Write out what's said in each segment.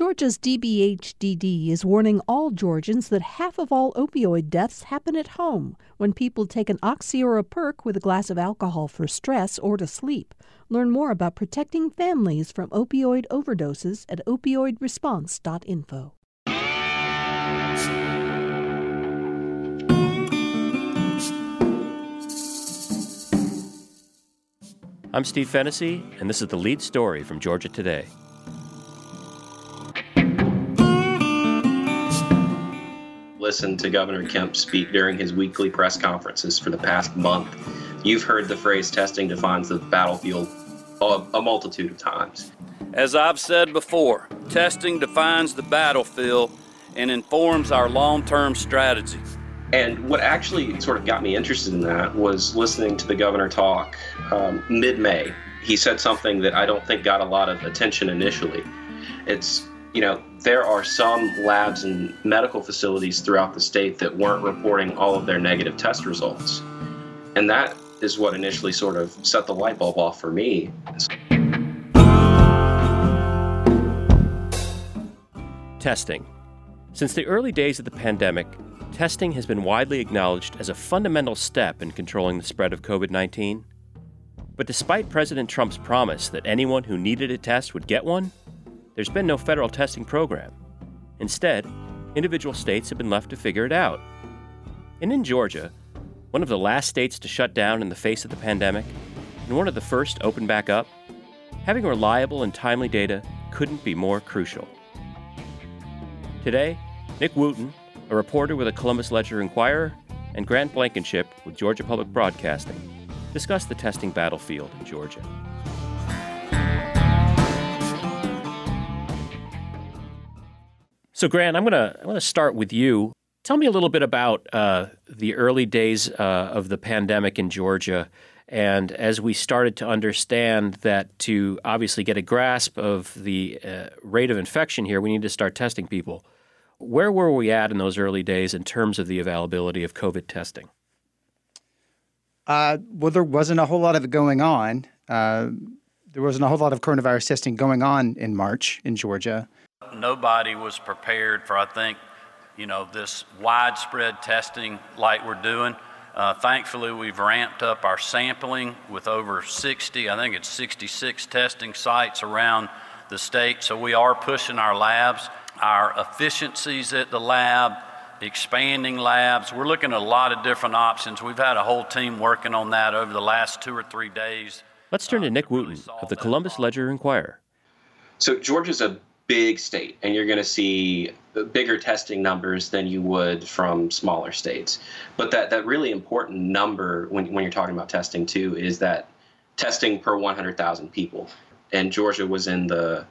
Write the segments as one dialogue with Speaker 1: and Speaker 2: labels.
Speaker 1: Georgia's DBHDD is warning all Georgians that half of all opioid deaths happen at home when people take an oxy or a perk with a glass of alcohol for stress or to sleep. Learn more about protecting families from opioid overdoses at opioidresponse.info.
Speaker 2: I'm Steve Fennessy, and this is the lead story from Georgia Today.
Speaker 3: Listened to Governor Kemp speak during his weekly press conferences for the past month. You've heard the phrase testing defines the battlefield a, multitude of times.
Speaker 4: As I've said before, testing defines the battlefield and informs our long term strategy.
Speaker 3: And what actually sort of got me interested in that was listening to the governor talk um, mid May. He said something that I don't think got a lot of attention initially. It's, you know, there are some labs and medical facilities throughout the state that weren't reporting all of their negative test results. And that is what initially sort of set the light bulb off for me.
Speaker 2: Testing. Since the early days of the pandemic, testing has been widely acknowledged as a fundamental step in controlling the spread of COVID 19. But despite President Trump's promise that anyone who needed a test would get one, there's been no federal testing program. Instead, individual states have been left to figure it out. And in Georgia, one of the last states to shut down in the face of the pandemic, and one of the first to open back up, having reliable and timely data couldn't be more crucial. Today, Nick Wooten, a reporter with the Columbus Ledger Enquirer, and Grant Blankenship with Georgia Public Broadcasting discuss the testing battlefield in Georgia. So, Grant, I'm gonna I'm gonna start with you. Tell me a little bit about uh, the early days uh, of the pandemic in Georgia, and as we started to understand that to obviously get a grasp of the uh, rate of infection here, we need to start testing people. Where were we at in those early days in terms of the availability of COVID testing?
Speaker 5: Uh, well, there wasn't a whole lot of it going on. Uh, there wasn't a whole lot of coronavirus testing going on in March in Georgia.
Speaker 4: Nobody was prepared for, I think, you know, this widespread testing like we're doing. Uh, thankfully, we've ramped up our sampling with over 60, I think it's 66 testing sites around the state. So we are pushing our labs our efficiencies at the lab, expanding labs. We're looking at a lot of different options. We've had a whole team working on that over the last two or three days.
Speaker 2: Let's turn to uh, Nick Wooten of the Columbus Ledger Enquirer.
Speaker 3: So, Georgia's a big state, and you're going to see bigger testing numbers than you would from smaller states. But that, that really important number when, when you're talking about testing, too, is that testing per 100,000 people. And Georgia was in the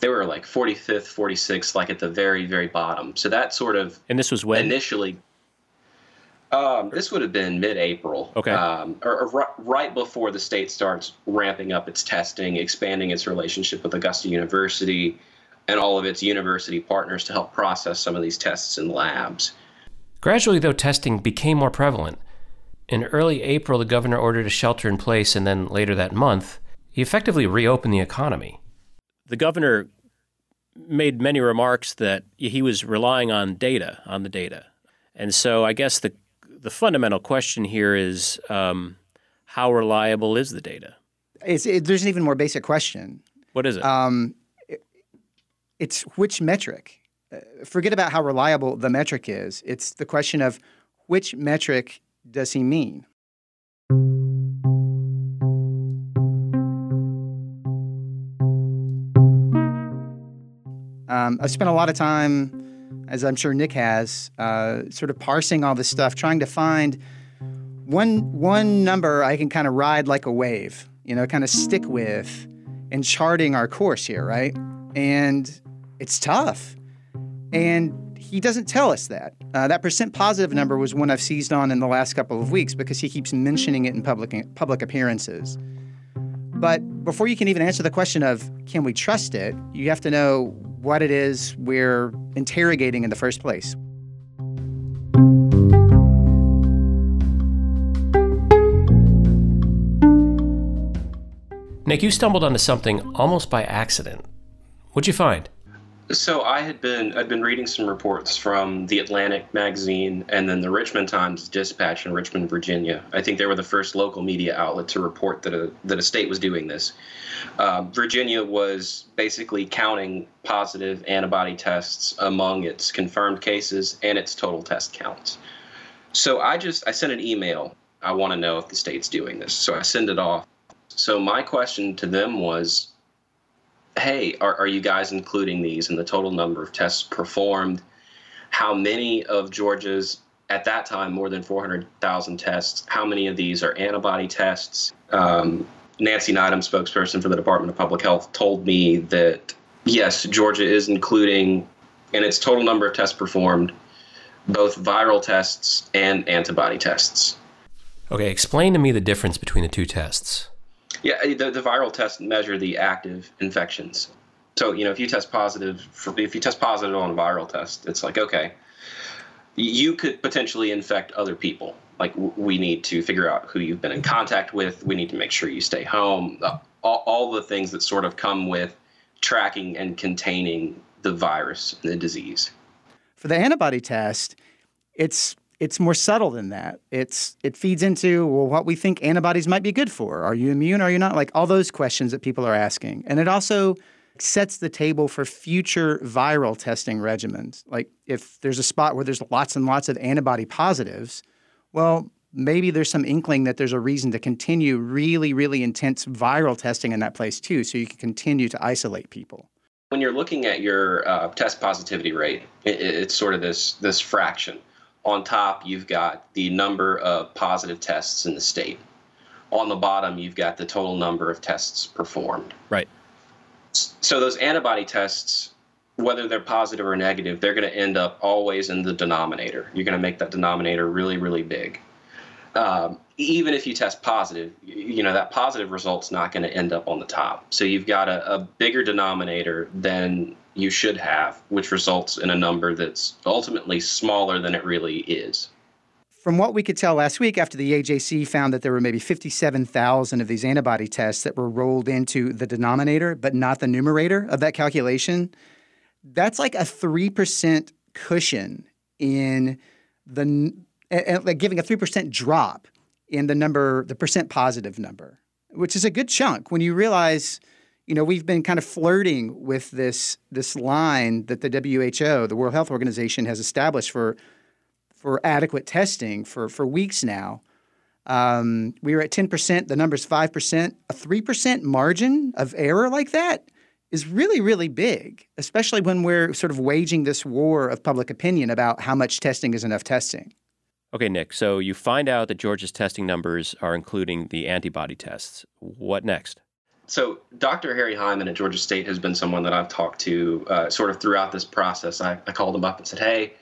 Speaker 3: they were like 45th, 46th, like at the very, very bottom. So that sort of
Speaker 2: and this was when
Speaker 3: initially. Um, this would have been mid-April,
Speaker 2: okay,
Speaker 3: um, or, or, right before the state starts ramping up its testing, expanding its relationship with Augusta University, and all of its university partners to help process some of these tests in labs.
Speaker 2: Gradually, though, testing became more prevalent. In early April, the governor ordered a shelter in place, and then later that month, he effectively reopened the economy the governor made many remarks that he was relying on data, on the data. And so I guess the, the fundamental question here is um, how reliable is the data?
Speaker 5: It, there's an even more basic question.
Speaker 2: What is it? Um,
Speaker 5: it it's which metric? Uh, forget about how reliable the metric is. It's the question of which metric does he mean? Um, I've spent a lot of time, as I'm sure Nick has, uh, sort of parsing all this stuff, trying to find one one number I can kind of ride like a wave, you know, kind of stick with, in charting our course here, right? And it's tough, and he doesn't tell us that. Uh, that percent positive number was one I've seized on in the last couple of weeks because he keeps mentioning it in public public appearances. But before you can even answer the question of can we trust it, you have to know what it is we're interrogating in the first place.
Speaker 2: Nick, you stumbled onto something almost by accident. What'd you find?
Speaker 3: So I had been I'd been reading some reports from the Atlantic magazine and then the Richmond Times Dispatch in Richmond, Virginia. I think they were the first local media outlet to report that a that a state was doing this. Uh, Virginia was basically counting positive antibody tests among its confirmed cases and its total test counts. So I just I sent an email. I want to know if the state's doing this. So I send it off. So my question to them was hey, are, are you guys including these in the total number of tests performed? How many of Georgia's, at that time, more than 400,000 tests, how many of these are antibody tests? Um, Nancy Nydam, spokesperson for the Department of Public Health, told me that yes, Georgia is including in its total number of tests performed both viral tests and antibody tests.
Speaker 2: Okay, explain to me the difference between the two tests.
Speaker 3: Yeah, the, the viral tests measure the active infections. So, you know, if you test positive for, if you test positive on a viral test, it's like, okay, you could potentially infect other people. Like we need to figure out who you've been in contact with. We need to make sure you stay home. Uh, all, all the things that sort of come with tracking and containing the virus and the disease.
Speaker 5: For the antibody test, it's it's more subtle than that. It's it feeds into well, what we think antibodies might be good for. Are you immune? Are you not? Like all those questions that people are asking, and it also sets the table for future viral testing regimens. Like if there's a spot where there's lots and lots of antibody positives, well, maybe there's some inkling that there's a reason to continue really, really intense viral testing in that place too, so you can continue to isolate people.
Speaker 3: When you're looking at your uh, test positivity rate, it, it's sort of this this fraction on top, you've got the number of positive tests in the state. On the bottom, you've got the total number of tests performed.
Speaker 2: Right.
Speaker 3: So those antibody tests, whether they're positive or negative, they're going to end up always in the denominator. You're going to make that denominator really, really big. Um, even if you test positive, you know that positive result's not going to end up on the top. So you've got a, a bigger denominator than you should have, which results in a number that's ultimately smaller than it really is.
Speaker 5: From what we could tell last week, after the AJC found that there were maybe 57,000 of these antibody tests that were rolled into the denominator, but not the numerator of that calculation, that's like a 3% cushion in the, like giving a 3% drop in the number, the percent positive number, which is a good chunk when you realize – you know, we've been kind of flirting with this this line that the WHO, the World Health Organization, has established for for adequate testing for for weeks now. Um, we were at ten percent. The number's five percent. A three percent margin of error like that is really really big, especially when we're sort of waging this war of public opinion about how much testing is enough testing.
Speaker 2: Okay, Nick. So you find out that Georgia's testing numbers are including the antibody tests. What next?
Speaker 3: So Dr. Harry Heiman at Georgia State has been someone that I've talked to uh, sort of throughout this process. I, I called him up and said, "Hey,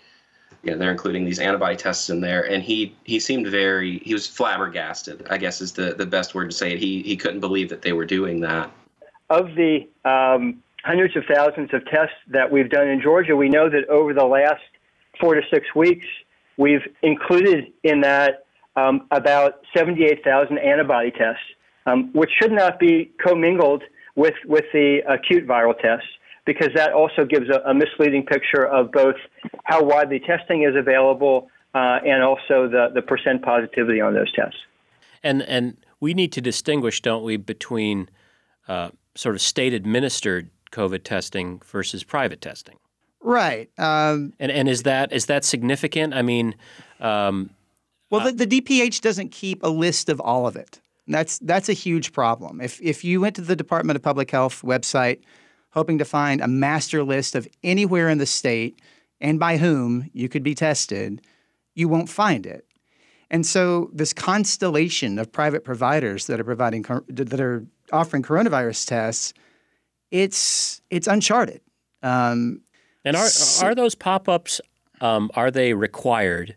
Speaker 3: you know, they're including these antibody tests in there," and he he seemed very he was flabbergasted. I guess is the the best word to say it. He he couldn't believe that they were doing that.
Speaker 6: Of the um, hundreds of thousands of tests that we've done in Georgia, we know that over the last four to six weeks, we've included in that um, about 78,000 antibody tests um, which should not be commingled with, with the acute viral tests because that also gives a, a misleading picture of both how widely testing is available uh, and also the, the percent positivity on those tests.
Speaker 2: And, and we need to distinguish, don't we, between uh, sort of state administered COVID testing versus private testing.
Speaker 5: Right. Um,
Speaker 2: and and is that is that significant? I mean, um,
Speaker 5: well, the, the DPH doesn't keep a list of all of it. That's that's a huge problem. If if you went to the Department of Public Health website hoping to find a master list of anywhere in the state and by whom you could be tested, you won't find it. And so this constellation of private providers that are providing that are offering coronavirus tests, it's it's uncharted. Um,
Speaker 2: and are are those pop-ups um, are they required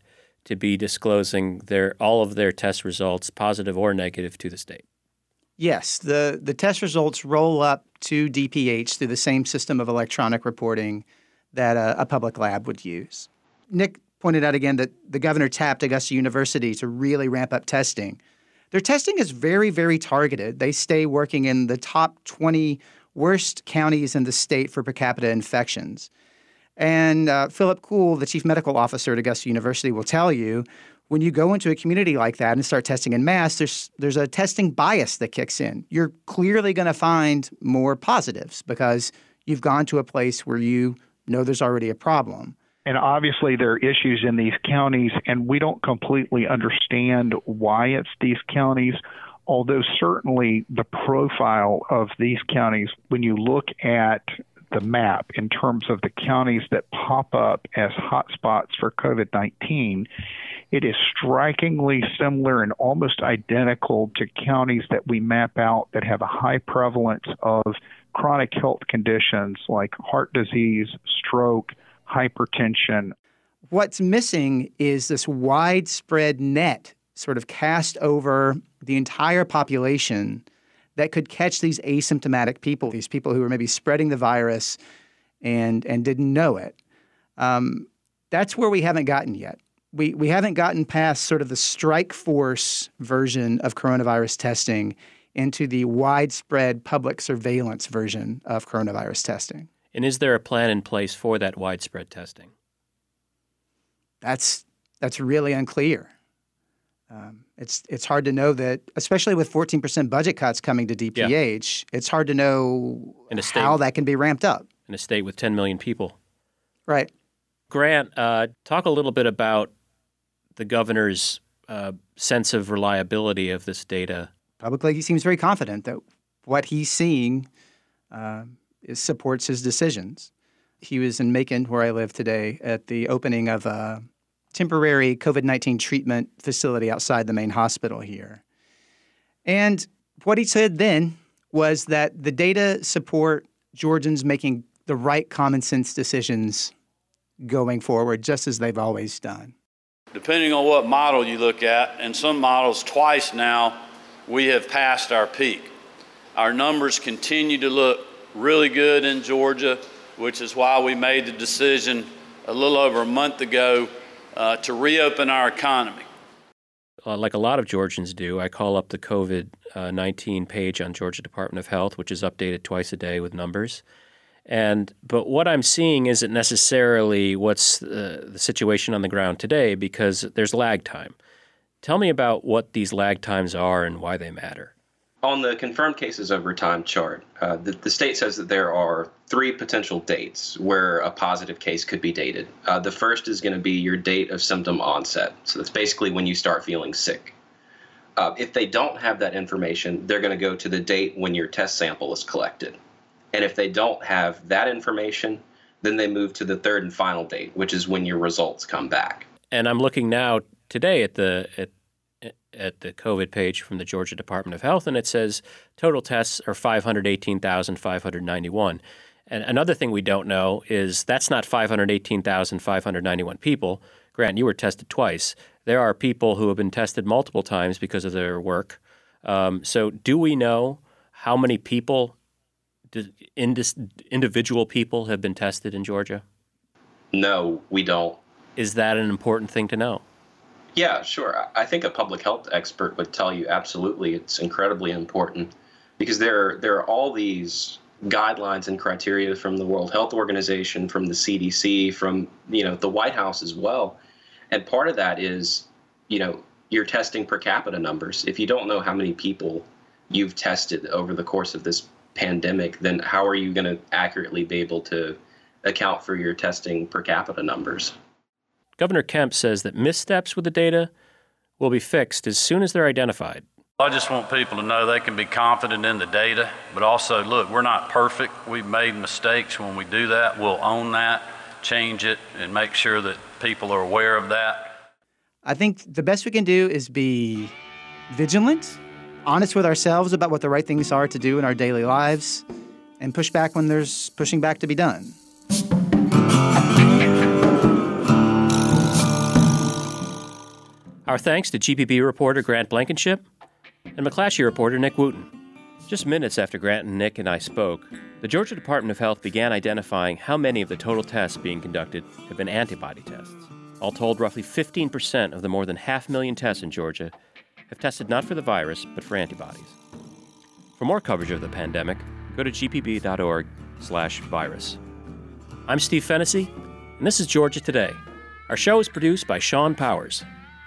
Speaker 2: to be disclosing their all of their test results, positive or negative, to the state.
Speaker 5: Yes, the the test results roll up to DPH through the same system of electronic reporting that a, a public lab would use. Nick pointed out again that the governor tapped Augusta University to really ramp up testing. Their testing is very, very targeted. They stay working in the top 20 worst counties in the state for per capita infections. And uh, Phillip Coule, the chief medical officer at Augusta University, will tell you when you go into a community like that and start testing in mass, there's there's a testing bias that kicks in. You're clearly going to find more positives because you've gone to a place where you know there's already a problem.
Speaker 7: And obviously, there are issues in these counties, and we don't completely understand why it's these counties. Although, certainly, the profile of these counties, when you look at the map in terms of the counties that pop up as hotspots for COVID 19, it is strikingly similar and almost identical to counties that we map out that have a high prevalence of chronic health conditions like heart disease, stroke, hypertension.
Speaker 5: What's missing is this widespread net sort of cast over the entire population that could catch these asymptomatic people, these people who are maybe spreading the virus and and didn't know it. Um, that's where we haven't gotten yet. We we haven't gotten past sort of the strike force version of coronavirus testing into the widespread public surveillance version of coronavirus testing.
Speaker 2: And is there a plan in place for that widespread testing?
Speaker 5: That's that's really unclear. Um, it's it's hard to know that, especially with 14% budget cuts coming to DPH. Yeah. It's hard to know state, how that can be ramped up
Speaker 2: in a state with 10 million people.
Speaker 5: Right.
Speaker 2: Grant, uh, talk a little bit about the governor's uh, sense of reliability of this data.
Speaker 5: Publicly, he seems very confident that what he's seeing uh, is, supports his decisions. He was in Macon, where I live today, at the opening of a temporary COVID 19 treatment facility outside the main hospital here. And what he said then was that the data support Georgians making the right common sense decisions going forward, just as they've always done.
Speaker 4: Depending on what model you look at, and some models twice now, we have passed our peak. Our numbers continue to look really good in Georgia, which is why we made the decision a little over a month ago uh, to reopen our economy.
Speaker 2: Uh, like a lot of Georgians do, I call up the COVID uh, 19 page on Georgia Department of Health, which is updated twice a day with numbers. And but what I'm seeing isn't necessarily what's uh, the situation on the ground today because there's lag time. Tell me about what these lag times are and why they matter.
Speaker 3: On the confirmed cases over time chart, uh, the, the, state says that there are three potential dates where a positive case could be dated. Uh, the first is going to be your date of symptom onset. So that's basically when you start feeling sick. Uh, if they don't have that information, they're going to go to the date when your test sample is collected. And if they don't have that information, then they move to the third and final date, which is when your results come back.
Speaker 2: And I'm looking now today at the at at the COVID page from the Georgia Department of Health, and it says total tests are 518,591. And another thing we don't know is that's not 518,591 people. Grant, you were tested twice. There are people who have been tested multiple times because of their work. Um, so, do we know how many people, individual people, have been tested in Georgia?
Speaker 3: No, we don't.
Speaker 2: Is that an important thing to know?
Speaker 3: Yeah, sure. I think a public health expert would tell you absolutely it's incredibly important because there there are all these guidelines and criteria from the World Health Organization, from the CDC, from you know the White House as well. And part of that is, you know, you're testing per capita numbers. If you don't know how many people you've tested over the course of this pandemic, then how are you going to accurately be able to account for your testing per capita numbers?
Speaker 2: Governor Kemp says that missteps with the data will be fixed as soon as they're identified.
Speaker 4: I just want people to know they can be confident in the data, but also look, we're not perfect. We've made mistakes. When we do that, we'll own that, change it, and make sure that people are aware of that.
Speaker 5: I think the best we can do is be vigilant, honest with ourselves about what the right things are to do in our daily lives, and push back when there's pushing back to be done.
Speaker 2: Our thanks to GPB reporter Grant Blankenship and McClatchy reporter Nick Wooten. Just minutes after Grant and Nick and I spoke, the Georgia Department of Health began identifying how many of the total tests being conducted have been antibody tests. All told, roughly 15% of the more than half million tests in Georgia have tested not for the virus, but for antibodies. For more coverage of the pandemic, go to gpb.org slash virus. I'm Steve Fennessy, and this is Georgia Today. Our show is produced by Sean Powers.